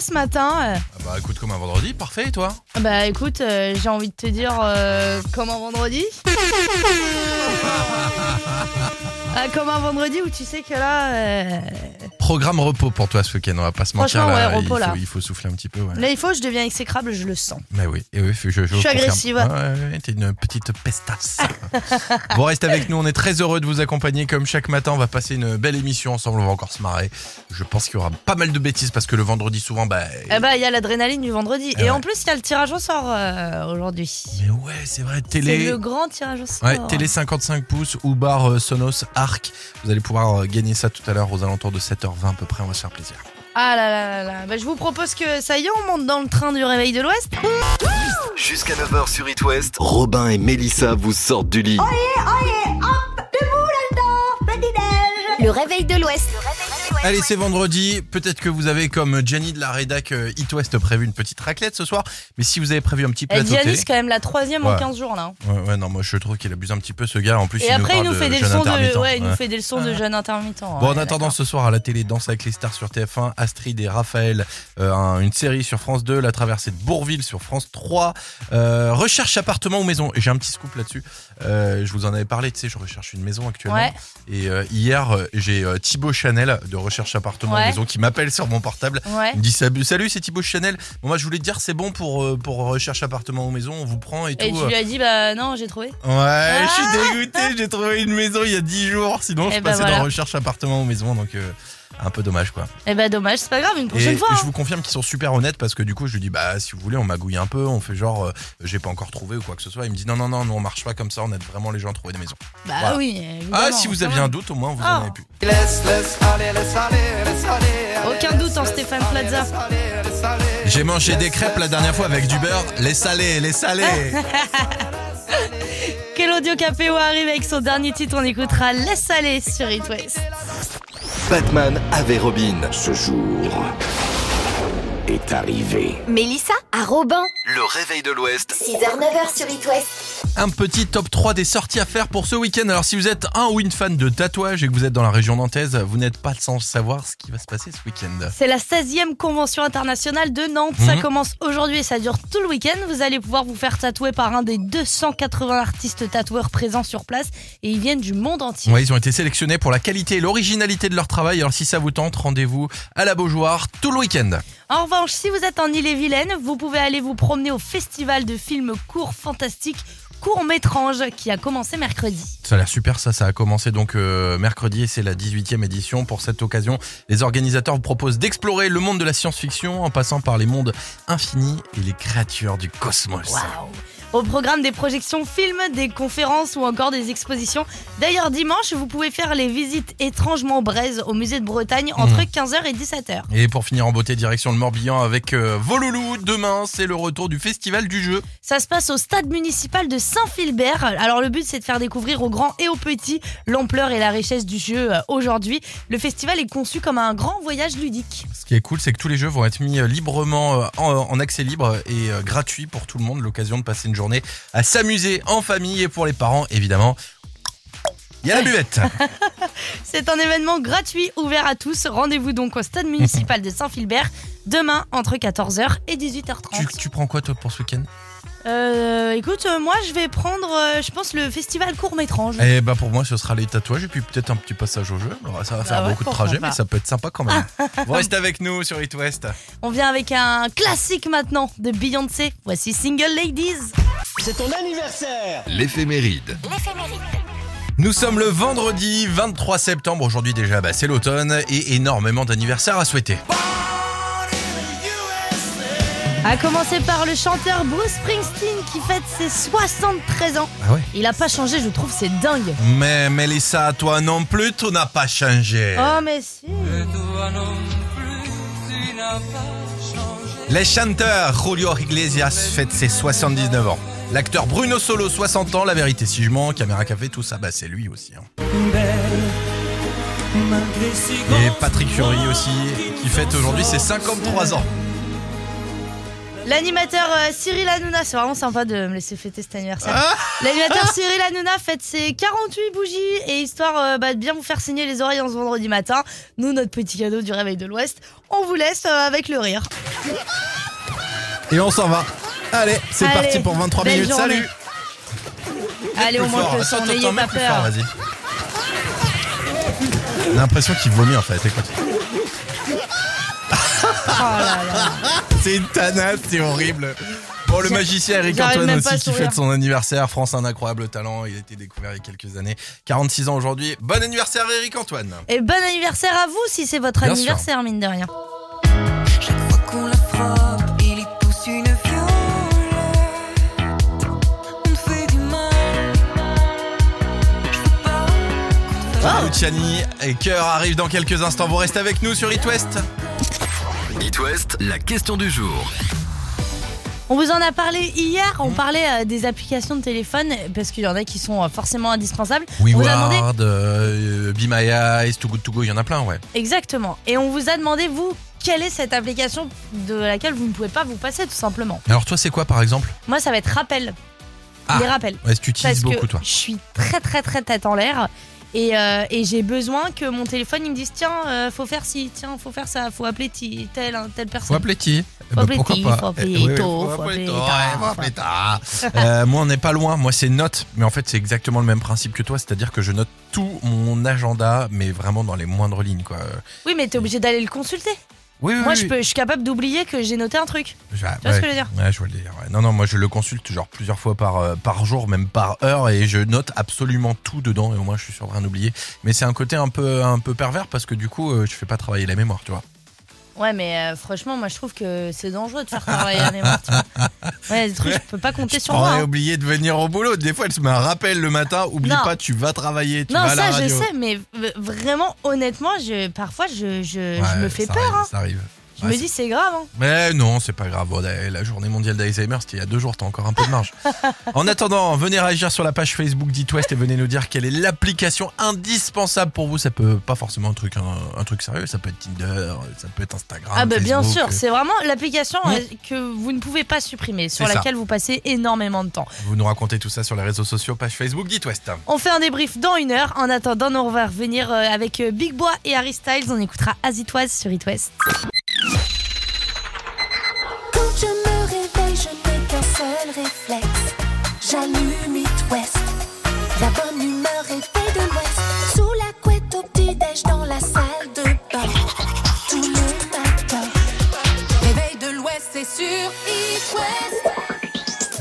ce matin euh Ah Bah écoute, comme un vendredi, parfait, et toi? Bah écoute, euh, j'ai envie de te dire euh, comme un vendredi. Ah, comme un vendredi où tu sais que là, euh, Programme repos pour toi ce week-end, on va pas se mentir. Franchement, repos, il, là. faut, il faut souffler un petit peu. Ouais. là il faut, je deviens exécrable, je le sens. Mais oui, et oui, je, je, Je suis confirme. agressive. Ouais, ouais, ouais, t'es une petite pestasse. bon, reste avec nous, on est très heureux de vous accompagner comme chaque matin. On va passer une belle émission ensemble, on va encore se marrer. Je pense qu'il y aura pas mal de bêtises parce que le vendredi, souvent, bah. Eh bah il y a l'adrénaline du vendredi. Ah Et en plus, il y a le tirage au sort euh, aujourd'hui. Mais ouais, c'est vrai, C'est télé. le grand tirage au sort. Ouais, télé 55 pouces ou bar euh, Sonos Arc. Vous allez pouvoir euh, gagner ça tout à l'heure aux alentours de 7h20 à peu près. On va se faire plaisir. Ah là là là là. Bah, je vous propose que ça y est, on monte dans le train du réveil de l'Ouest. Jusqu'à 9h sur It West, Robin et Mélissa vous sortent du lit. Le réveil de l'Ouest. Allez, c'est vendredi. Peut-être que vous avez, comme Jenny de la rédac euh, It West, prévu une petite raclette ce soir. Mais si vous avez prévu un petit Et plateau Giannis, télé. c'est quand même la troisième en Ouais. 15 jours là. Ouais, ouais, non, moi je trouve qu'il abuse un petit peu ce gars. En plus, Et il après, il nous, nous parle fait des de leçons de, ouais, il nous fait des leçons de jeûne intermittent. Bon, en attendant, ce soir à la télé, Danse avec les stars sur TF1, Astrid et Raphaël, euh, un- une série sur France 2, La traversée de Bourville sur France 3, euh, recherche appartement ou maison. Et j'ai un petit scoop là-dessus. Euh, je vous en avais parlé, tu sais, je recherche une maison actuellement. Ouais. Et euh, hier, euh, j'ai euh, Thibaut Chanel de recherche appartement ou Ouais. maison qui m'appelle sur mon portable. Ouais. Il me dit salut, c'est Thibaut Chanel. Bon, moi je voulais te dire c'est bon pour euh, pour recherche appartement ou maison, on vous prend et tout. Et tu lui as dit, bah non, j'ai trouvé. Ouais, je suis dégoûté, j'ai trouvé une maison il y a 10 jours, sinon je Eh ben passais voilà. dans recherche appartement ou maison, donc euh, un peu dommage quoi. Eh bah dommage, c'est pas grave, une prochaine Et fois. je hein. vous confirme qu'ils sont super honnêtes parce que du coup je lui dis bah si vous voulez on magouille un peu, on fait genre euh, j'ai pas encore trouvé ou quoi que ce soit. Il me dit non non non, nous on marche pas comme ça, on aide vraiment les gens à trouver des maisons. Bah voilà. oui. évidemment, Ah si vous aviez un doute au moins vous Ah. en avez plus. Aucun doute en Stéphane Plaza. J'ai mangé des crêpes la dernière fois avec du beurre, les salés, les salés. Claudio Capéo arrive avec son dernier titre, on écoutera Laisse aller sur It West. Batman avait Robin. Ce jour est arrivé. Mélissa à Robin. Le réveil de l'Ouest. 6h-9h sur It West. Un petit top 3 des sorties à faire pour ce week-end. Alors si vous êtes un ou une fan de tatouage et que vous êtes dans la région nantaise, vous n'êtes pas sans savoir ce qui va se passer ce week-end. C'est la 16e convention internationale de Nantes. Ça Mhm. commence aujourd'hui et ça dure tout le week-end. Vous allez pouvoir vous faire tatouer par un des 280 artistes tatoueurs présents sur place et ils viennent du monde entier. Ouais, ils ont été sélectionnés pour la qualité et l'originalité de leur travail. Alors si ça vous tente, rendez-vous à la Beaujoire tout le week-end. En revanche, si vous êtes en Ille-et-Vilaine, vous pouvez aller vous promener au festival de films courts fantastiques Court Métrange qui a commencé mercredi. Ça a l'air super ça, ça a commencé donc euh, mercredi et c'est la 18e édition. Pour cette occasion, les organisateurs vous proposent d'explorer le monde de la science-fiction en passant par les mondes infinis et les créatures du cosmos. Waouh Au programme des projections films, des conférences ou encore des expositions. D'ailleurs, dimanche, vous pouvez faire les visites étrangement braises au musée de Bretagne entre Mhm. 15h et 17h. Et pour finir en beauté, direction le Morbihan avec euh, Voloulou. Demain, c'est le retour du festival du jeu. Ça se passe au stade municipal de Saint-Philbert. Alors le but c'est de faire découvrir aux grands et aux petits l'ampleur et la richesse du jeu euh, aujourd'hui. Le festival est conçu comme un grand voyage ludique. Ce qui est cool, c'est que tous les jeux vont être mis euh, librement euh, en, en accès libre et gratuit pour tout le monde. L'occasion de passer une journée à s'amuser en famille et pour les parents, évidemment. Il y a la buvette. C'est un événement gratuit ouvert à tous. Rendez-vous donc au stade municipal de Saint-Philbert demain entre 14h et 18h30. tu, tu prends quoi toi pour ce week-end? Euh, écoute, euh, moi je vais prendre, euh, je pense, le festival court métrange. Eh bah pour moi, ce sera les tatouages et puis peut-être un petit passage au jeu. Alors, ça va faire Bah ouais, beaucoup de trajets, mais ça peut être sympa quand même. Vous restez avec nous sur It West. On vient avec un classique maintenant de Beyoncé. Voici Single Ladies. L'éphéméride. Nous sommes le vendredi 23 septembre. Aujourd'hui déjà, bah, c'est l'automne et énormément d'anniversaires à souhaiter. A commencer par le chanteur Bruce Springsteen qui fête ses 73 ans. Ah ouais Il a pas changé, je trouve, c'est dingue. Mais Mélissa, toi non plus, tout n'a pas changé. Oh mais si. Les chanteurs Julio Iglesias fête ses 79 ans. L'acteur Bruno Solo, 60 ans. La vérité, si je mens, Caméra Café, tout ça, bah c'est lui aussi. hein. Et Patrick Fury aussi, qui fête aujourd'hui ses 53 ans. L'animateur euh, Cyril Hanouna, c'est vraiment sympa de me laisser fêter cet anniversaire. Ah. L'animateur Cyril Hanouna fête ses 48 bougies et histoire euh, bah, de bien vous faire saigner les oreilles en ce vendredi matin, nous, notre petit cadeau du réveil de l'Ouest, on vous laisse euh, avec le rire. Et on s'en va. Allez, c'est Allez, parti pour 23 belle minutes. journée. Salut. Allez, Plus on monte fort. le son, Attends, n'ayez pas plus peur. fort, vas-y. J'ai l'impression qu'il vomit en fait, écoute. Oh là là. C'est une tanasse, c'est horrible. Bon, le magicien Eric Antoine aussi qui fête son anniversaire. France, un incroyable talent. Il a été découvert il y a quelques années. 46 ans aujourd'hui. Bon anniversaire Eric Antoine. Et bon anniversaire à vous si c'est votre Bien anniversaire, mine de rien. Chaque fois qu'on la frappe, il y pousse une violette. On fait du mal. Je veux pas. Wow. Luciani et Cœur arrivent dans quelques instants. Vous restez avec nous sur It West. It West, la question du jour. On vous en a parlé hier, on parlait euh, des applications de téléphone parce qu'il y en a qui sont euh, forcément indispensables. on vous a demandé WeWard, euh, Be My Eyes, Too Good To Go, il y en a plein, ouais. exactement. Et on vous a demandé vous quelle est cette application de laquelle vous ne pouvez pas vous passer tout simplement. Alors toi, c'est quoi par exemple? Moi ça va être rappel. Ah. Les rappels. Ouais, tu utilises Parce beaucoup que toi. je suis très très très tête en l'air. Et, euh, et j'ai besoin que mon téléphone il me dise tiens euh, faut faire ci tiens faut faire ça faut appeler ti- telle hein, telle Faut personne appeler qui? Eh ben, appeler pas faut appeler Eh, oui, oui, tôt, faut faut appeler tôt, tard, ouais, faut appeler tard. Euh, Moi, on n'est pas loin. Moi, c'est note. Mais en fait, c'est exactement le même principe que toi. C'est-à-dire que je note tout mon agenda, mais vraiment dans les moindres lignes, quoi. oui mais t'es obligé d'aller le consulter Oui, oui, moi oui. je peux je suis capable d'oublier que j'ai noté un truc Je- tu vois ce que je veux dire Ouais, je le ouais. Non, non, moi je le consulte genre plusieurs fois par, euh, par jour, même par heure, et je note absolument tout dedans, et au moins je suis sûr de rien oublier. Mais c'est un côté un peu, un peu pervers parce que du coup, euh, je fais pas travailler la mémoire, tu vois. Ouais, mais euh, franchement, moi je trouve que c'est dangereux de faire travailler tu vois. Ouais, des trucs, je peux pas compter sur moi. J'aurais hein. oublié de venir au boulot. Des fois, elle se met un rappel le matin. Oublie Non. pas, tu vas travailler, tu Non, vas à la ça je radio. sais, mais v- vraiment, honnêtement, je, parfois je, je, je Ouais, me fais ça peur. arrive, hein. Ça arrive. Je Ouais, me dis, c'est grave. hein. Mais non, c'est pas grave. La journée mondiale d'Alzheimer, c'était il y a deux jours, t'as encore un peu de marge. en attendant, venez réagir sur la page Facebook d'It West et venez nous dire quelle est l'application indispensable pour vous. Ça peut pas forcément un truc, un, un truc sérieux, ça peut être Tinder, ça peut être Instagram. Ah, bah bien sûr, c'est vraiment l'application euh, que vous ne pouvez pas supprimer, sur ça. laquelle vous passez énormément de temps. Vous nous racontez tout ça sur les réseaux sociaux, page Facebook d'It West. On fait un débrief dans une heure. En attendant, on va revenir euh, avec euh, Big Bois et Harry Styles. On écoutera Azitoise sur It West. Réflexe. J'allume It West. La bonne humeur est faite de l'Ouest. Sous la couette au petit-déj dans la salle de bain. Tout le matin. Réveil de l'Ouest, c'est sur It West.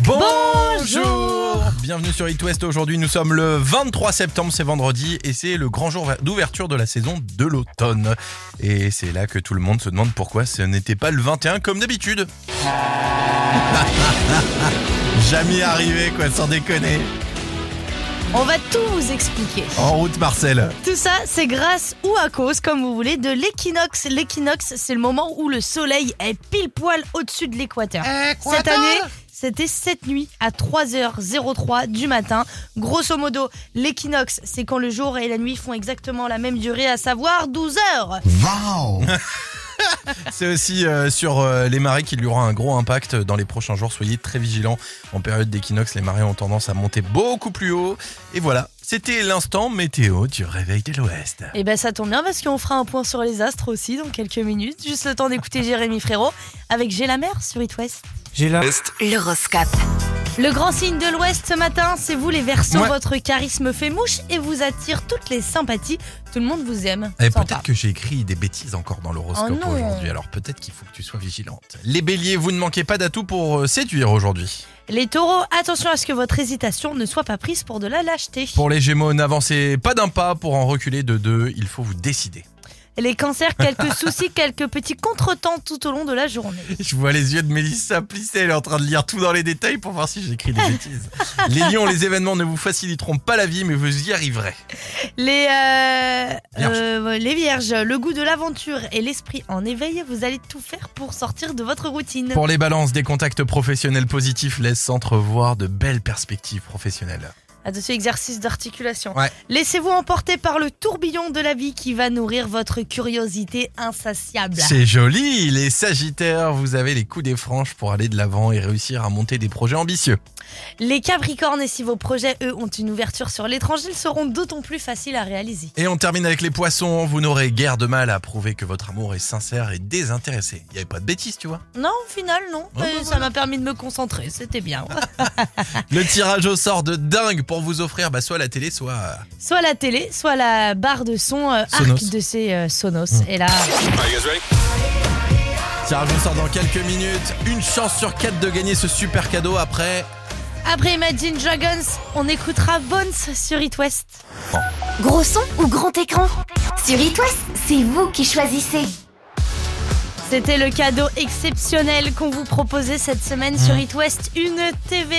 Bonjour Bienvenue sur It West. Aujourd'hui, nous sommes le 23 septembre, c'est vendredi, et c'est le grand jour d'ouverture de la saison de l'automne. Et c'est là que tout le monde se demande pourquoi ce n'était pas le 21 comme d'habitude. Jamais arrivé, quoi, sans déconner. On va tout vous expliquer. En route, Marcel. Tout ça, c'est grâce ou à cause, comme vous voulez, de l'équinoxe. L'équinoxe, c'est le moment où le soleil est pile poil au-dessus de l'équateur. Cette année, c'était cette nuit à 3h03 du matin. Grosso modo, l'équinoxe, c'est quand le jour et la nuit font exactement la même durée, à savoir 12 heures. C'est aussi euh, sur euh, les marées qu'il y aura un gros impact dans les prochains jours. Soyez très vigilants. En période d'équinoxe, les marées ont tendance à monter beaucoup plus haut. Et voilà, c'était l'instant météo du réveil de l'Ouest. Et ben ça tombe bien parce qu'on fera un point sur les astres aussi dans quelques minutes. Juste le temps d'écouter Jérémy Frérot avec J'ai la mer sur It West. West, L'horoscope. Le grand signe de l'Ouest ce matin, c'est vous les Verseaux. Ouais. Votre charisme fait mouche et vous attire toutes les sympathies. Tout le monde vous aime. Et Sympa. peut-être que j'ai écrit des bêtises encore dans l'horoscope Oh aujourd'hui, alors peut-être qu'il faut que tu sois vigilante. Les béliers, vous ne manquez pas d'atouts pour euh, séduire aujourd'hui. Les taureaux, attention à ce que votre hésitation ne soit pas prise pour de la lâcheté. Pour les gémeaux, n'avancez pas d'un pas pour en reculer de deux, il faut vous décider. Les cancers, quelques soucis, quelques petits contretemps tout au long de la journée. Je vois les yeux de Mélissa plisser, elle est en train de lire tout dans les détails pour voir si j'écris des bêtises. Les lions, les événements ne vous faciliteront pas la vie, mais vous y arriverez. Les, euh, Vierges. euh, les vierges, le goût de l'aventure et l'esprit en éveil, vous allez tout faire pour sortir de votre routine. Pour les balances, des contacts professionnels positifs laissent entrevoir de belles perspectives professionnelles. Attention, exercice d'articulation. Ouais. Laissez-vous emporter par le tourbillon de la vie qui va nourrir votre curiosité insatiable. C'est joli. Les Sagittaires, vous avez les coups des franches pour aller de l'avant et réussir à monter des projets ambitieux. Les Capricornes, et si vos projets, eux, ont une ouverture sur l'étranger, ils seront d'autant plus faciles à réaliser. Et on termine avec les poissons. Vous n'aurez guère de mal à prouver que votre amour est sincère et désintéressé. Il n'y avait pas de bêtises, tu vois. Non, au final, non. bah ça m'a permis de me concentrer, c'était bien. Le tirage au sort de dingue pour vous offrir bah, soit la télé, soit. euh, soit la télé, soit la barre de son euh, Sonos. arc de ces euh, Sonos. Mm. Et là, Tirage au sort dans quelques minutes. Une chance sur quatre de gagner ce super cadeau après. après Imagine Dragons, on écoutera Bones sur It West. Gros son ou grand écran? Sur It West, c'est vous qui choisissez. C'était le cadeau exceptionnel qu'on vous proposait cette semaine sur Mm. It West. Une TV.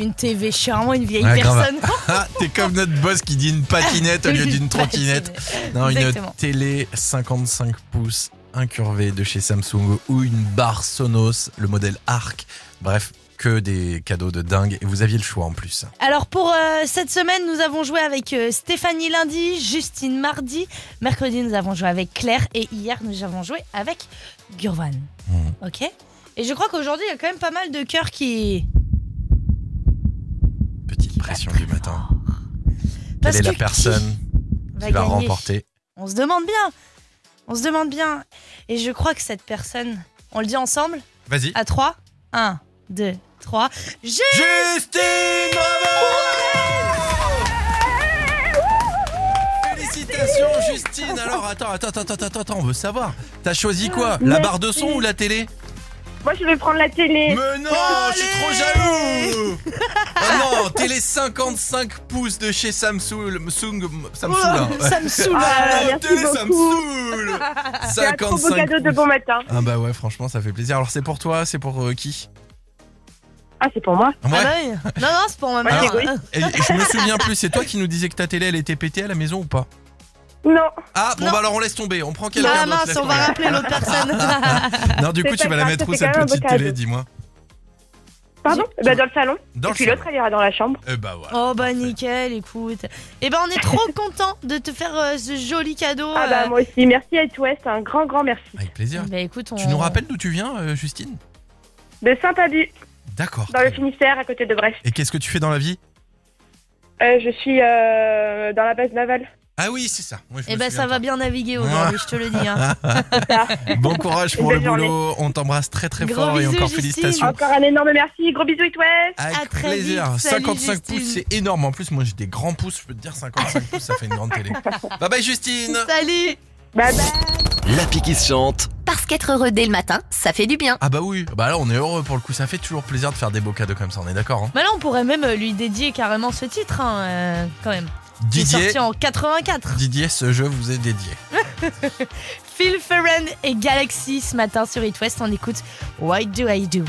Une TV, je suis vraiment une vieille Ouais, personne. Ah, T'es comme notre boss qui dit une patinette au lieu d'une trottinette. Non, une télé 55 pouces incurvée de chez Samsung ou une barre Sonos, le modèle Arc. Bref, que des cadeaux de dingue. Et vous aviez le choix en plus. Alors pour euh, cette semaine, nous avons joué avec euh, Stéphanie lundi, Justine mardi, mercredi nous avons joué avec Claire et hier nous avons joué avec Gurvan. Mhm. Ok? Et je crois qu'aujourd'hui il y a quand même pas mal de cœurs qui... Petite pression du matin. Parce Quelle est la personne va qui va remporter On se demande bien. On se demande bien. Et je crois que cette personne, on le dit ensemble Vas-y. À 3 1, 2, 3. J'ai... Justine Bravo Félicitations Justine Alors attends, attends, attends, attends, attends, on veut savoir. T'as choisi quoi? La barre de son ou la télé? Moi, je vais prendre la télé. Mais non, je suis trop jaloux Oh non, télé 55 pouces de chez Samsung, Samsung, Samsung là. Ouais. Ça me saoule. Ah, merci télé beaucoup. Samsung C'est un trop beau 55 cadeau de pouces. bon matin. Ah bah ouais, franchement, ça fait plaisir. Alors c'est pour toi, c'est pour euh, qui? Ah, c'est pour moi. Ah bah oui. Non, non, c'est pour ma Ouais, mère. je me souviens plus, c'est toi qui nous disais que ta télé elle était pétée à la maison ou pas? Non. Ah bon Non. bah alors on laisse tomber, on prend quelqu'un Ah d'autre. mince, laisse on va tomber. rappeler l'autre personne. Non du coup C'est tu pas vas la grave, mettre où c'était cette quand même un petite beau télé, cadeau. dis-moi Pardon bah, Dans le salon. Dans Et le puis salon. l'autre, elle ira dans la chambre. Eh bah ouais. Oh bah nickel, écoute. Eh ben on est trop content de te faire euh, ce joli cadeau. Ah, bah, euh. moi aussi. Merci à West. Un grand, grand merci. Avec plaisir. Bah écoute, on... Tu nous rappelles d'où tu viens euh, Justine? De Saint-Abu, D'accord. dans le Finistère, à côté de Brest. Et qu'est-ce que tu fais dans la vie? Euh, je suis euh, dans la base navale. Ah oui c'est ça. Ouais, je Eh ben ça va pas. bien naviguer aujourd'hui, je te le dis. hein. Bon courage pour le boulot, on t'embrasse très très Gros fort et encore Justine. félicitations. Encore un énorme merci. Gros bisous, It West. Avec À très plaisir. vite. Salut, 55 Justine. pouces, c'est énorme. En plus, moi j'ai des grands pouces. Je peux te dire 55 pouces, ça fait une grande télé. Bye bye Justine. Salut Bye bye. L'appli qui se chante. Parce qu'être heureux dès le matin, ça fait du bien. Ah bah oui. Bah là on est heureux pour le coup. Ça fait toujours plaisir de faire des beaux cadeaux comme ça. On est d'accord. Hein Bah là on pourrait même euh, lui dédier carrément ce titre, hein, euh, quand même. Est Didier, sorti en 84. Didier, ce jeu vous est dédié. Phil Ferren et Galaxy ce matin sur It West, on écoute Why Do I Do?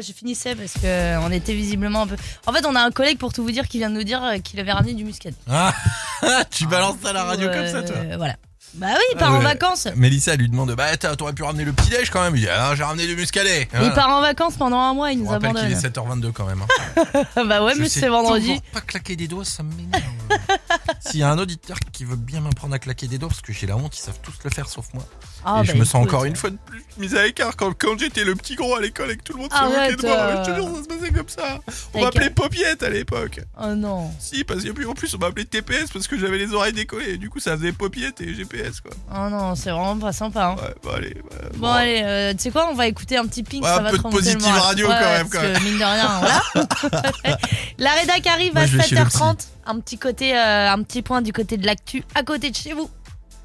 Je finissais parce que on était visiblement un peu. En fait, on a un collègue pour tout vous dire qui vient de nous dire euh, qu'il avait ramené du muscat. Ah, tu balances ça à la radio comme ça, toi Euh, Voilà. Bah oui, il part Ah en ouais. vacances. Mélissa lui demande Bah, t'as- t'aurais pu ramener le petit-déj quand même. Il dit Ah, j'ai ramené du muscadet. Il part en vacances pendant un mois, il nous abandonne. est 7h22 quand même. hein. bah ouais, Je mais c'est vendredi. pas claquer des doigts, ça m'énerve. S'il y a un auditeur qui veut bien m'apprendre à claquer des doigts, parce que j'ai la honte, ils savent tous le faire sauf moi. Ah, et bah je me sens écoute. encore une fois de plus mis à l'écart quand, quand j'étais le petit gros à l'école et que tout le monde se moquait de moi. euh. Je te jure, ça se passait comme ça. On m'appelait Popiette à l'époque. Oh non. Si, parce que en plus on m'appelait TPS parce que j'avais les oreilles décollées. Et du coup, ça faisait Popiette et GPS quoi. Oh non, c'est vraiment pas sympa. hein. Ouais, bon, allez. ouais, Bon, allez, euh, tu sais quoi, on va écouter un petit ping, Ouais, ça un va peu de positive radio Ouais, quand même, Parce que mine de rien, voilà. La rédac arrive à je vais chez le 7h30. Un petit côté, euh, un petit point du côté de l'actu, à côté de chez vous.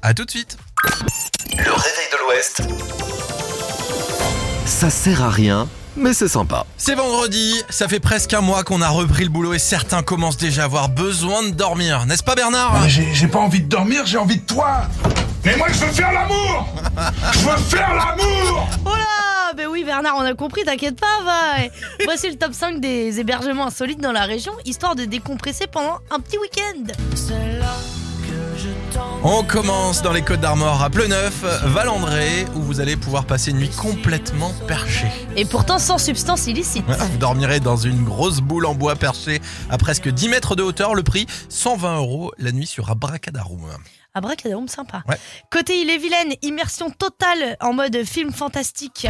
À tout de suite. Le réveil de l'Ouest. Ça sert à rien, mais c'est sympa. C'est vendredi, ça fait presque un mois qu'on a repris le boulot et certains commencent déjà à avoir besoin de dormir, n'est-ce pas Bernard? Mais j'ai j'ai pas envie de dormir, j'ai envie de toi. Mais moi, je veux faire l'amour. Je veux faire l'amour. Oh là Ben oui, Bernard, on a compris, t'inquiète pas, va. Voici le top 5 des hébergements insolites dans la région, histoire de décompresser pendant un petit week-end. On commence dans les Côtes d'Armor à Pleneuf, Valandré, où vous allez pouvoir passer une nuit complètement perchée. Et pourtant sans substance illicite. Vous dormirez dans une grosse boule en bois perchée à presque 10 mètres de hauteur, le prix 120 euros la nuit sur Abracadarum. Abracadabra, sympa. Ouais. Côté Ille-et-Vilaine, immersion totale en mode film fantastique.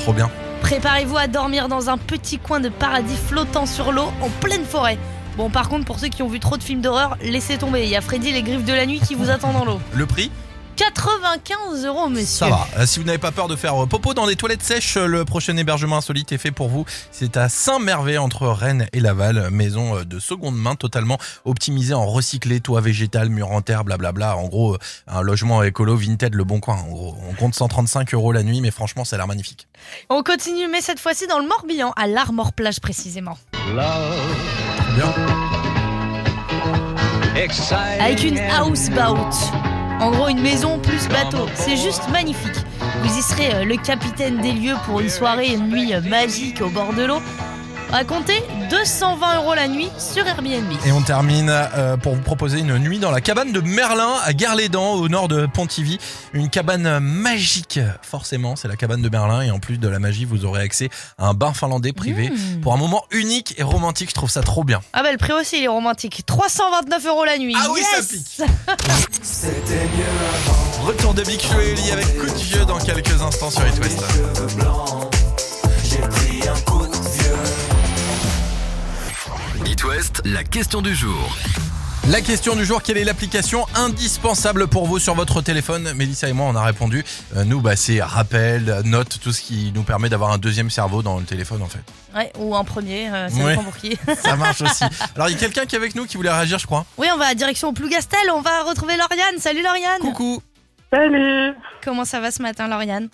Trop bien. Préparez-vous à dormir dans un petit coin de paradis flottant sur l'eau en pleine forêt. Bon, par contre, pour ceux qui ont vu trop de films d'horreur, laissez tomber. Il y a Freddy les griffes de la nuit qui vous attendent dans l'eau. Le prix? 95 euros, monsieur. Ça va. Euh, Si vous n'avez pas peur de faire euh, popo dans des toilettes sèches, euh, le prochain hébergement insolite est fait pour vous. C'est à Saint-Mervé entre Rennes et Laval, maison de seconde main totalement optimisée en recyclé, toit végétal, mur en terre, blablabla. En gros, un logement écolo Vinted Le Bon Coin. En gros, on compte 135 euros la nuit, mais franchement, ça a l'air magnifique. On continue, mais cette fois-ci dans le Morbihan, à l'Armor Plage précisément. Bien. Avec une houseboat. En gros, une maison plus bateau. C'est juste magnifique. Vous y serez euh, le capitaine des lieux pour une soirée, une nuit euh, magique au bord de l'eau. À compter 220 euros la nuit sur Airbnb. Et on termine euh, pour vous proposer une nuit dans la cabane de Merlin à Gare-les-Dents au nord de Pontivy. Une cabane magique, forcément, c'est la cabane de Merlin et en plus de la magie, vous aurez accès à un bain finlandais privé Mmh. pour un moment unique et romantique. Je trouve ça trop bien. Ah bah le prix aussi il est romantique. 329 euros la nuit. Ah oui, ça pique. Retour de Big Flo et Oli avec coup de vieux dans quelques instants sur It West. West, la question du jour. La question du jour, quelle est l'application indispensable pour vous sur votre téléphone? Mélissa et moi, on a répondu. Euh, nous, bah, c'est rappel, note, tout ce qui nous permet d'avoir un deuxième cerveau dans le téléphone en fait. Ouais, ou un premier, euh, ça Ouais. dépend pour qui. Ça marche aussi. Alors, il y a quelqu'un qui est avec nous qui voulait réagir, je crois. oui, on va à direction au Plougastel, on va retrouver Lauriane. Salut Lauriane. Coucou. Salut Comment ça va ce matin Lauriane?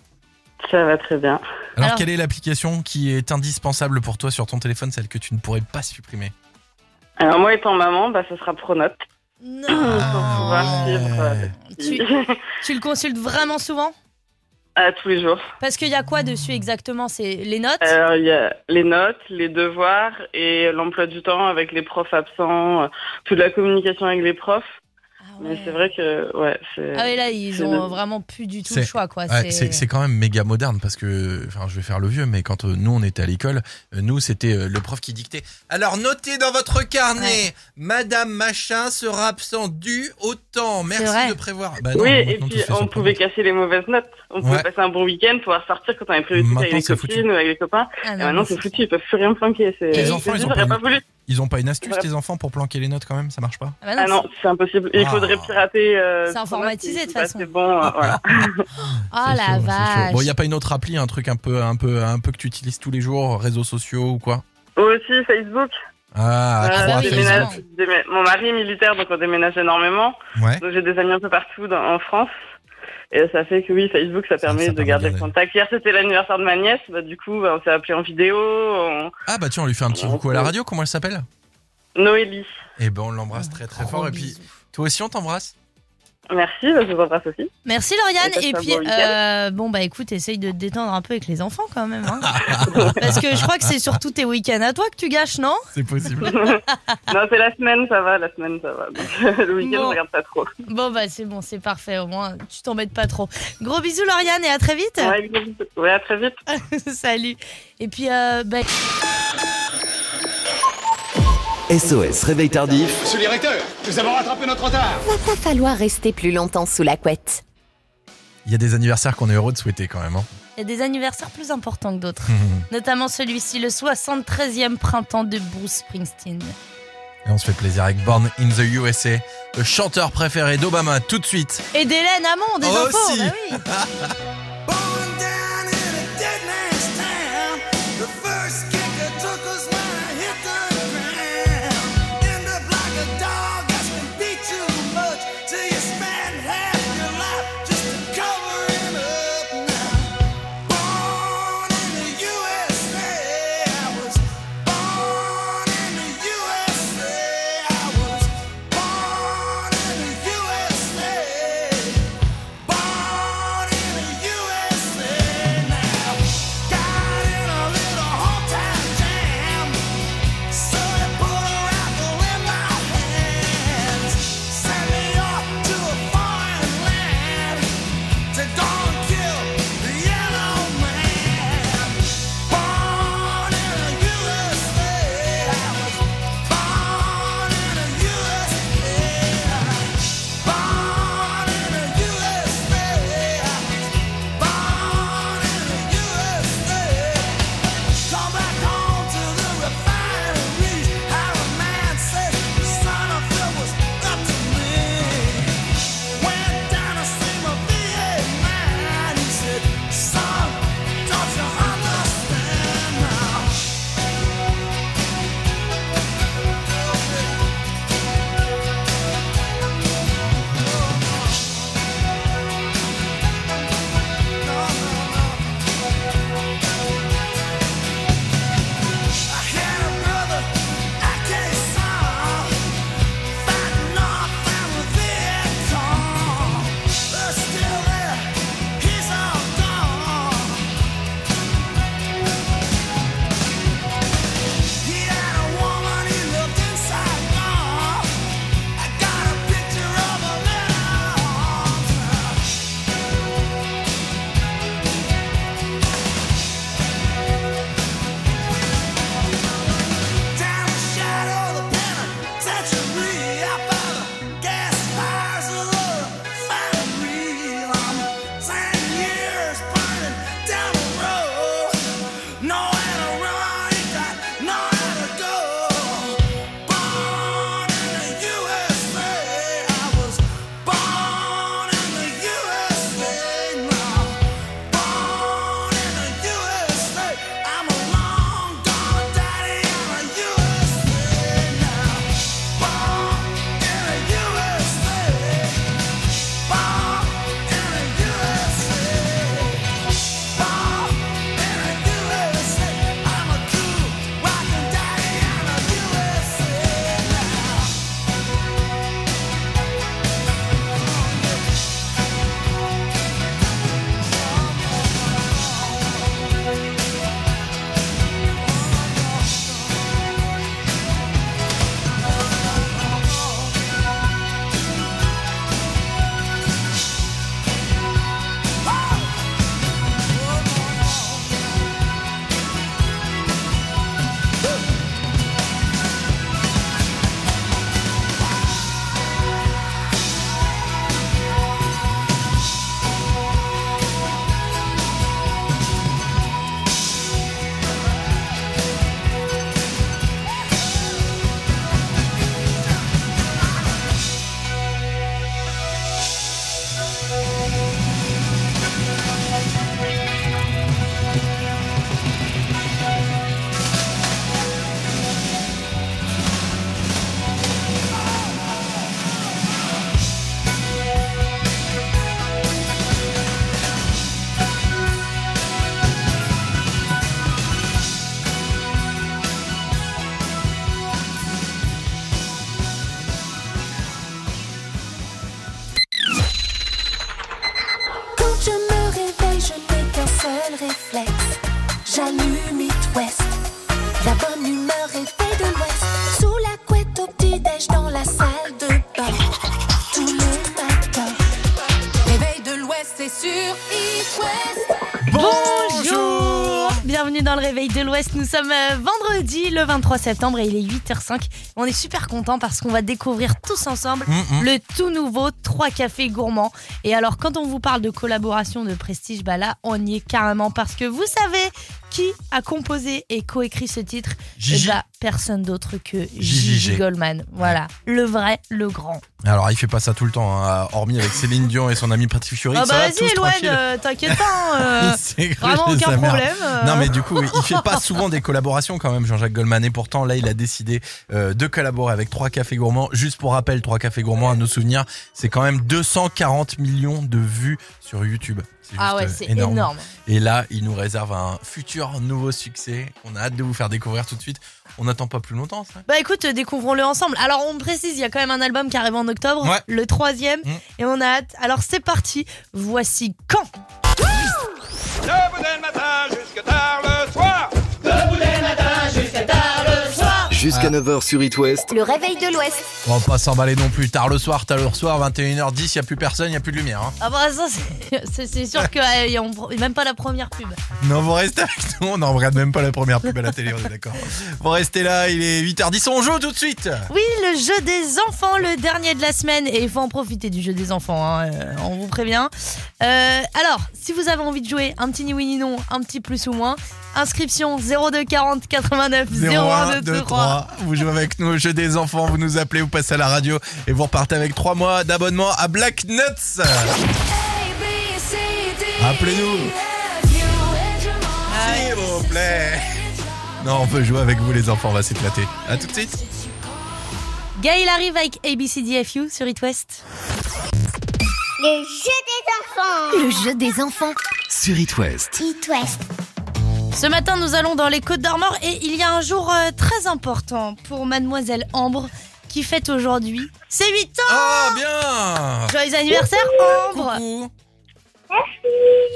Ça va très bien. Alors, Alors- quelle est l'application qui est indispensable pour toi sur ton téléphone, celle que tu ne pourrais pas supprimer? Alors moi étant maman, bah, ce sera Pronote. Non. pour pouvoir ouais. suivre euh, Tu, tu le consultes vraiment souvent? À tous les jours. Parce qu'il y a quoi dessus exactement? C'est les notes? Alors il y a les notes, les devoirs et l'emploi du temps avec les profs absents, euh, toute la communication avec les profs. Ah Mais ouais. c'est vrai que ouais, c'est. Ah oui, là, ils ont le- vraiment plus du tout le choix, quoi. Ouais, c'est c'est quand même méga moderne parce que, enfin, je vais faire le vieux, mais quand euh, nous on était à l'école, euh, nous c'était euh, le prof qui dictait. Alors notez dans votre carnet, Ouais. Madame Machin sera absent du autant. Merci vrai. de prévoir. Bah non, oui, et puis on pouvait casser les mauvaises notes. On pouvait Ouais. passer un bon week-end, pouvoir sortir quand on avait prévu de avec Maintenant, les c'est foutu. copines ou avec les copains. Ah Et maintenant c'est foutu, ils peuvent plus rien planquer. Les enfants, ils ont pas voulu. Ils ont pas une astuce, tes enfants, pour planquer les notes quand même? Ça marche pas? Ah bah Ah non, c'est impossible. Il Ah. faudrait pirater. euh, C'est informatisé, de toute façon. C'est bon, euh, voilà. Ah C'est la chaud, c'est chaud. vache. Bon, il y a pas une autre appli, un truc un peu, un peu, un peu que tu utilises tous les jours, réseaux sociaux ou quoi? Aussi Facebook. Ah, à Euh, déménage- Mon mari est militaire, donc on déménage énormément. Ouais. Donc j'ai des amis un peu partout dans- en France. Et ça fait que oui, Facebook, ça Ça- permet ça de garder de le contact. Hier, c'était l'anniversaire de ma nièce. Bah, du coup, bah, on s'est appelé en vidéo. on- Ah bah tiens, on lui fait un petit coucou à la radio. Comment elle s'appelle? Noélie. Eh ben, on l'embrasse très très Gros fort. Et puis, toi aussi, on t'embrasse. Merci, bah, je vous embrasse aussi. Merci Lauriane. Et puis, bon euh, bon, bah écoute, essaye de te détendre un peu avec les enfants quand même. hein. Parce que je crois que c'est surtout tes week-ends à toi que tu gâches, non? C'est possible. non, c'est la semaine, ça va, la semaine, ça va. Donc, le week-end, Bon. je regarde pas trop. Bon, bah c'est bon, c'est parfait. Au moins, tu t'embêtes pas trop. Gros bisous Lauriane et à très vite. Ouais, gros bisous. ouais, à très vite. Salut. Et puis, euh, bah, SOS Réveil Tardif. Monsieur le directeur, nous avons rattrapé notre retard. Va pas falloir rester plus longtemps sous la couette. Il y a des anniversaires qu'on est heureux de souhaiter quand même. hein. il y a des anniversaires plus importants que d'autres. Notamment celui-ci, le 73e printemps de Bruce Springsteen. Et on se fait plaisir avec Born in the USA, le chanteur préféré d'Obama, tout de suite. Et d'Hélène Hamon, des infos. Aussi. bah oui. dans la salle de bain. Tous les matins. Réveil de l'Ouest, c'est sur East Bonjour Bienvenue dans le Réveil de l'Ouest, nous sommes euh, vendredi le 23 septembre et il est 8h05. On est super contents parce qu'on va découvrir tous ensemble mm, mm. le tout nouveau 3 cafés gourmands. Et alors quand on vous parle de collaboration de prestige, bah là on y est carrément parce que vous savez, qui a composé et coécrit ce titre Gigi. Eh bah, personne d'autre que Gigi. Goldman. Voilà, le vrai, le grand. Alors, il fait pas ça tout le temps, hein, hormis avec Céline Dion et son ami Patrick Fury. Ah bah va, vas-y Eloane, euh, t'inquiète pas. hein, euh, vraiment aucun problème. euh. Non mais du coup il fait pas souvent des collaborations quand même Jean-Jacques Goldman et pourtant là il a décidé euh, de collaborer avec trois cafés gourmands juste pour rappel trois cafés gourmands à nos souvenirs c'est quand même 240 millions de vues sur YouTube C'est Ah ouais, c'est énorme. et là il nous réserve un futur nouveau succès qu'on a hâte de vous faire découvrir tout de suite on n'attend pas plus longtemps ça Bah écoute, euh, découvrons-le ensemble. Alors on précise, il y a quand même un album qui arrive en octobre, Ouais. le troisième, Mm. et on a hâte. Alors c'est parti, voici quand? Dès le matin jusque tard le soir. Jusqu'à 9h sur It West. Le réveil de l'Ouest. on va pas s'emballer non plus tard le soir tard le soir 21h10 y a plus personne y a plus de lumière hein. Ah bah ça c'est- c'est c'est sûr que euh, y a- on- même pas la première pub. Non, vous restez avec nous. On n'en regarde même pas la première pub à la télé, on est d'accord. Vous restez là, il est 8h10, on joue tout de suite. Oui, le jeu des enfants, le dernier de la semaine, et il faut en profiter du jeu des enfants, hein, euh, on vous prévient. Euh, alors, si vous avez envie de jouer, un petit ni oui ni non, un petit plus ou moins, inscription 02 40 89 01 23. 3. Vous jouez avec nous au jeu des enfants, vous nous appelez, vous passez à la radio et vous repartez avec 3 mois d'abonnement à Black Nuts. Appelez-nous. S'il vous plaît. Non, on peut jouer avec vous les enfants, on va s'éclater. À tout de suite. Gaël arrive avec ABCDFU sur It West. Le jeu des enfants. Le jeu des enfants. Sur It West. It West. Ce matin, nous allons dans les Côtes d'Armor et il y a un jour euh, très important pour mademoiselle Ambre qui fête aujourd'hui ses 8 ans. Oh, bien. Joyeux anniversaire Ambre. Coucou.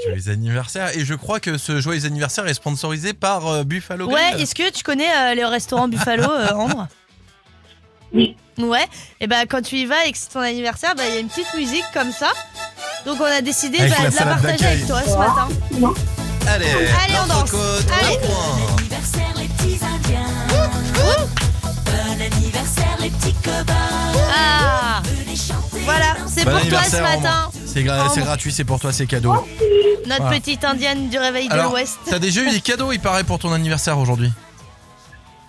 Joyeux anniversaire. Et je crois que ce joyeux anniversaire est sponsorisé par euh, Buffalo Grill. Ouais, est-ce que tu connais euh, le restaurant Buffalo, euh, Ambre? Oui. Ouais, et ben quand tu y vas et que c'est ton anniversaire, bah, il y a une petite musique comme ça. Donc on a décidé Avec bah, la de la salade partager d'accueil. avec toi ce matin. Allez, Allez, on danse. l'entrecôte, Allez. point. Anniversaire les petits indiens. Bon anniversaire les petits copains. Ah. Voilà, c'est Bon pour toi ce matin. C'est gratuit, c'est pour toi, c'est cadeau. Notre Voilà. petite indienne du réveil de l'Ouest. t'as déjà eu des cadeaux, il paraît, pour ton anniversaire aujourd'hui?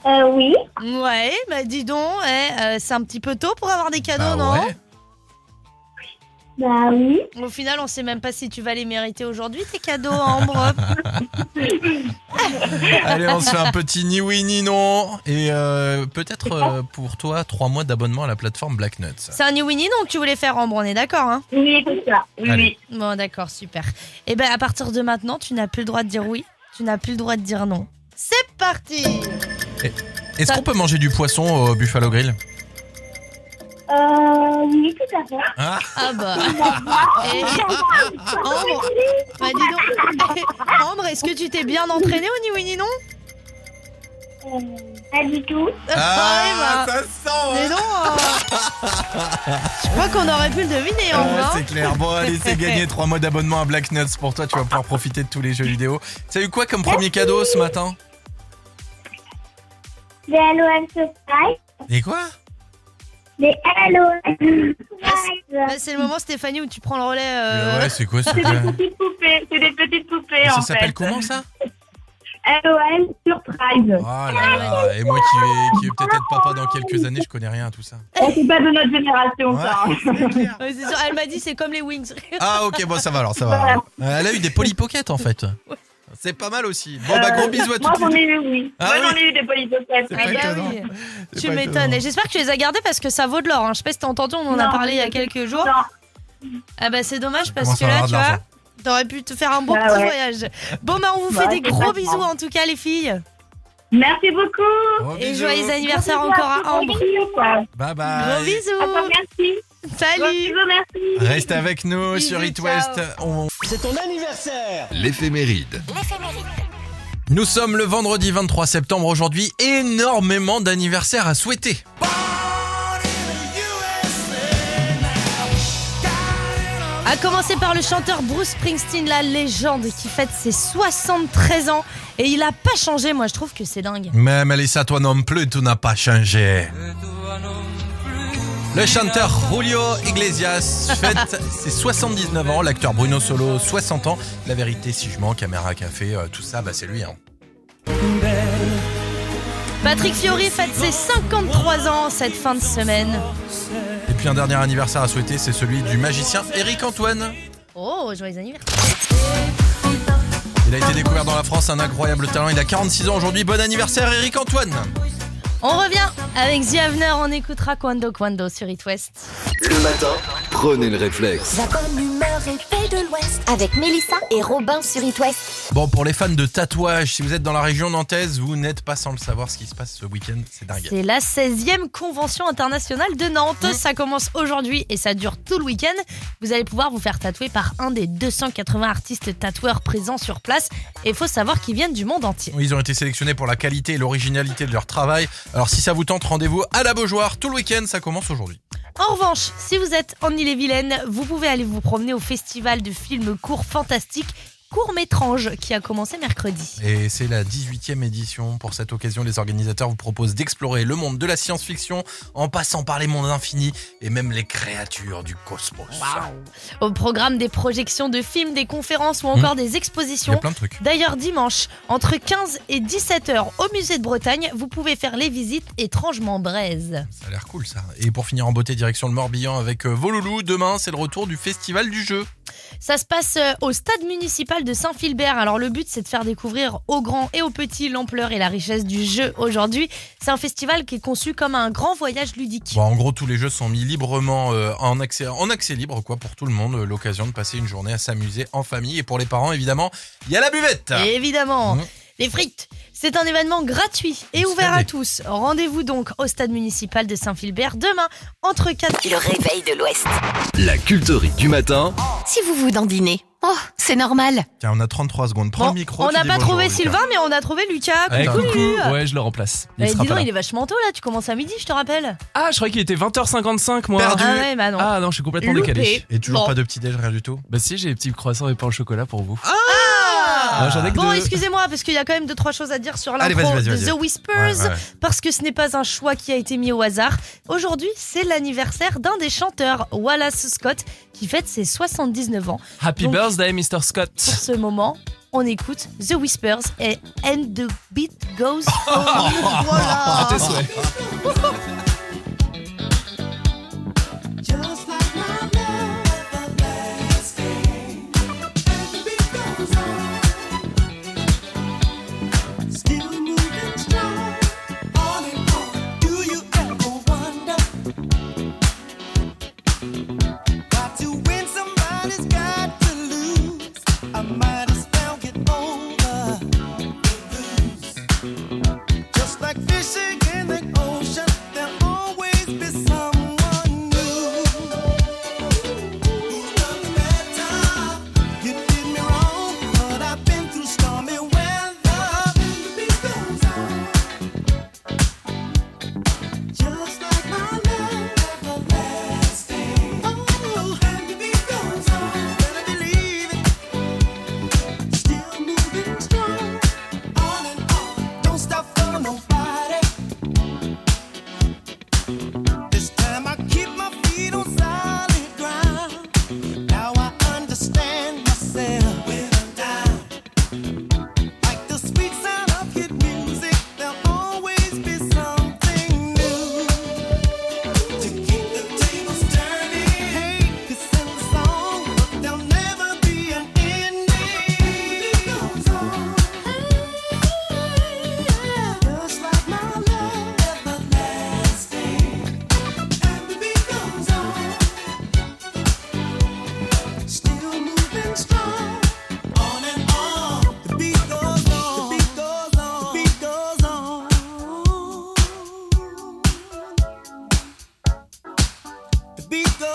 Euh, oui. Ouais, bah dis donc, eh, euh, c'est un petit peu tôt pour avoir des cadeaux, Bah non? ouais. Bah oui. Au final, on sait même pas si tu vas les mériter aujourd'hui, tes cadeaux, Ambre. Allez, on se fait un petit ni oui ni non. Et euh, peut-être euh, pour toi, trois mois d'abonnement à la plateforme Black Nuts. c'est un ni oui ni non que tu voulais faire, Ambre, on est d'accord, hein? Oui, c'est ça. Oui, Allez. oui. Bon, d'accord, super. Et ben, à partir de maintenant, tu n'as plus le droit de dire oui, tu n'as plus le droit de dire non. C'est parti Est-ce Ça- qu'on peut manger du poisson au Buffalo Grill? Euh, oui, tout à fait. Ah, Ah bah. Et- Ambre, bah, dis donc. Ambre, est-ce que tu t'es bien entraîné au ni oui ni non? Euh, pas du tout. Ah, Ouais, bah, ça sent Mais hein. non euh, Je crois qu'on aurait pu le deviner, Ambre. Hein. c'est clair. Bon, allez, c'est gagné. Trois mois d'abonnement à Black Nuts pour toi. Tu vas pouvoir profiter de tous les jeux vidéo. T'as eu quoi comme premier cadeau ce matin? Des Halloween Surprise. Et quoi? Bah, Surprise. c'est le moment, Stéphanie, où tu prends le relais. euh, Ouais, c'est quoi ça C'est des petites poupées. C'est des petites poupées, Ça en s'appelle fait. comment ça Halloween Surprise. Oh là là. Et moi qui vais, qui vais peut-être être papa dans quelques années, je connais rien à tout ça. Oh, C'est pas de notre génération, ça. hein. ouais, c'est sûr, elle m'a dit c'est comme les Wings. Ah ok, bon ça va alors, ça va. alors. Euh, Elle a eu des Polly Pocket en fait. C'est pas mal aussi. Bon bah gros Euh, bisous à Moi, toutes j'en les ai eu, oui. Ah moi, oui. j'en ai eu des polypockets. C'est Ah pas bah étonnant. oui. C'est Tu pas m'étonnes. étonnant. Et j'espère que tu les as gardés parce que ça vaut de l'or. Hein. Je sais pas si t'as entendu, on en a Non, parlé il y a quelques jours. Non. Ah bah c'est dommage parce Commence que à là, avoir tu de vois, l'argent. t'aurais pu te faire un beau Bah petit ouais. voyage. Bon bah on vous Ouais, fait des gros bisous en tout cas les filles. Merci beaucoup. Gros Et bisous. joyeux anniversaire encore à Ambre. Bye Gros bye. bisous. Attends, merci. Salut. merci. Reste avec nous Bisous, sur It ciao. West. On- L'éphéméride. Nous sommes le vendredi 23 septembre aujourd'hui. Énormément d'anniversaires à souhaiter. À commencer par le chanteur Bruce Springsteen, la légende qui fête ses 73 ans. Et il a pas changé, moi je trouve que c'est dingue. Mais Melissa, toi non plus, tu n'as pas changé. Le chanteur Julio Iglesias fête ses 79 ans, l'acteur Bruno Solo 60 ans. La vérité, si je mens, caméra café, euh, tout ça, bah c'est lui. Hein. Patrick Fiori fête ses 53 ans cette fin de semaine. Et puis un dernier anniversaire à souhaiter, c'est celui du magicien Eric Antoine. Oh, joyeux anniversaire. Il a été découvert dans la France, un incroyable talent. Il a 46 ans aujourd'hui. Bon anniversaire Eric Antoine. On revient avec The Avener, on écoutera Quando Quando sur It West. Le matin, prenez le réflexe. La bonne humeur est faite de l'Ouest. Avec Mélissa et Robin sur It West. Bon, pour les fans de tatouage, si vous êtes dans la région nantaise, vous n'êtes pas sans le savoir ce qui se passe ce week-end. C'est dingue. C'est la 16e convention internationale de Nantes. Ça commence aujourd'hui et ça dure tout le week-end. Vous allez pouvoir vous faire tatouer par un des 280 artistes tatoueurs présents sur place. Et il faut savoir qu'ils viennent du monde entier. Ils ont été sélectionnés pour la qualité et l'originalité de leur travail. Alors si ça vous tente, rendez-vous à la Beaujoire tout le week-end. Ça commence aujourd'hui. En revanche, si vous êtes en Ille-et-Vilaine, vous pouvez aller vous promener au festival de films courts fantastiques Court Métrange qui a commencé mercredi. Et c'est la 18e édition. Pour cette occasion, les organisateurs vous proposent d'explorer le monde de la science-fiction en passant par les mondes infinis et même les créatures du cosmos. Au programme des projections de films, des conférences ou encore des Il y expositions. a plein de trucs. D'ailleurs, dimanche, entre 15 et 17 heures au musée de Bretagne, vous pouvez faire les visites étrangement braises. Ça a l'air cool ça. Et pour finir en beauté, direction le Morbihan avec euh, Voloulou. Demain, c'est le retour du festival du jeu. Ça se passe euh, au stade municipal de Saint-Philbert. Alors le but c'est de faire découvrir aux grands et aux petits l'ampleur et la richesse du jeu aujourd'hui. C'est un festival qui est conçu comme un grand voyage ludique. Bon, en gros, tous les jeux sont mis librement euh, en, accès, en accès libre, quoi, pour tout le monde. Euh, L'occasion de passer une journée à s'amuser en famille. Et pour les parents, évidemment, il y a la buvette. Et évidemment, Mmh. les frites. C'est un événement gratuit et ouvert à tous. Rendez-vous donc au stade municipal de Saint-Philbert demain entre 4 Le réveil de l'Ouest. La culterie du matin, Si vous vous dandinez, oh, c'est normal. Tiens, on a 33 secondes. Prends Bon, le micro. on n'a pas bonjour, trouvé Lucas. Sylvain, mais on a trouvé Lucas. Ouais, Coucou. coucou. Ouais, je le remplace. Il sera dis donc, là. il est vachement tôt là, tu commences à midi, je te rappelle. Ah, je croyais qu'il était 20h55 moi. Perdu. Ah ouais, bah non. Ah non, je suis complètement Loupé. décalé. Et toujours Bon. pas de petit déj, rien du tout. Bah si, j'ai des petits croissants et pain au chocolat pour vous. Ah Ah, j'en ai que Bon, deux. excusez-moi, parce qu'il y a quand même deux, trois choses à dire sur Allez, vas-y, de vas-y. The Whispers, Ouais, ouais. parce que ce n'est pas un choix qui a été mis au hasard. Aujourd'hui, c'est l'anniversaire d'un des chanteurs, Wallace Scott, qui fête ses 79 ans. Happy Donc- birthday, Mr. Scott. Pour ce moment, on écoute The Whispers et And the Beat Goes On. À voilà. tes souhaits. beat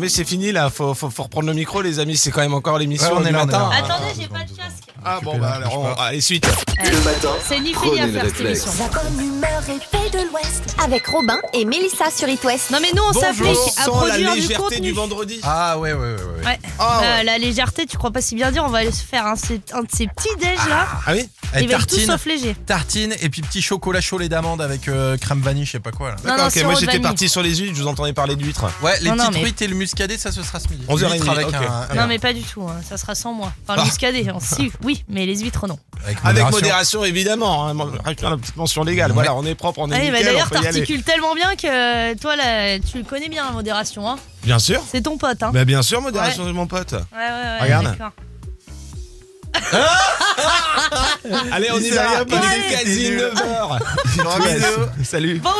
mais c'est fini là, faut, faut, faut reprendre le micro les amis, c'est quand même encore l'émission Ouais, on est on est matin. Attendez, j'ai pas de casque. Ah bon bah alors, on- allez suite. Le matin, C'est ni fait ni prenez à faire cette émission. La bonne humeur et paix de l'Ouest. Avec Robin et Mélissa sur It West. Non mais nous on s'applique à Sans la produire du légèreté contenu. du vendredi. Ah ouais, ouais, ouais. ouais. Ouais. Ah, Euh, ouais. la légèreté, tu crois pas si bien dire, on va aller se faire un, de ces petits déj là. Ah oui Eh, Il va être tout tartine, sauf léger. tartine et puis petit chocolat chaud lait d'amande avec euh, crème vanille, je sais pas quoi là. Non, D'accord, non, ok, sirop moi de j'étais vanille. parti sur les huîtres, je vous entendais parler d'huîtres. Ouais, les Non, non, petites mais- truites et le muscadet, ça ce sera ce midi. 11h30, Huîtres avec ok. un, Non mais pas du tout, hein, ça sera sans moi. Enfin le Ah. muscadet, hein, si, oui, mais les huîtres non. avec Avec modération. évidemment, hein. La petite mention légale. Voilà, on est propre, on est Allez, bah, nickel, D'ailleurs, on peut y aller. t'articules tellement bien que toi là, tu le connais bien la modération. Hein. Bien sûr. C'est ton pote. Hein. Bah bien sûr, modération c'est mon pote. Ouais, ouais, ouais. Regarde. d'accord. Allez, on Il y s'est va. rien Il est passé. quasi Il est nul. 9h. Gros bisous. Salut. Bon, oui.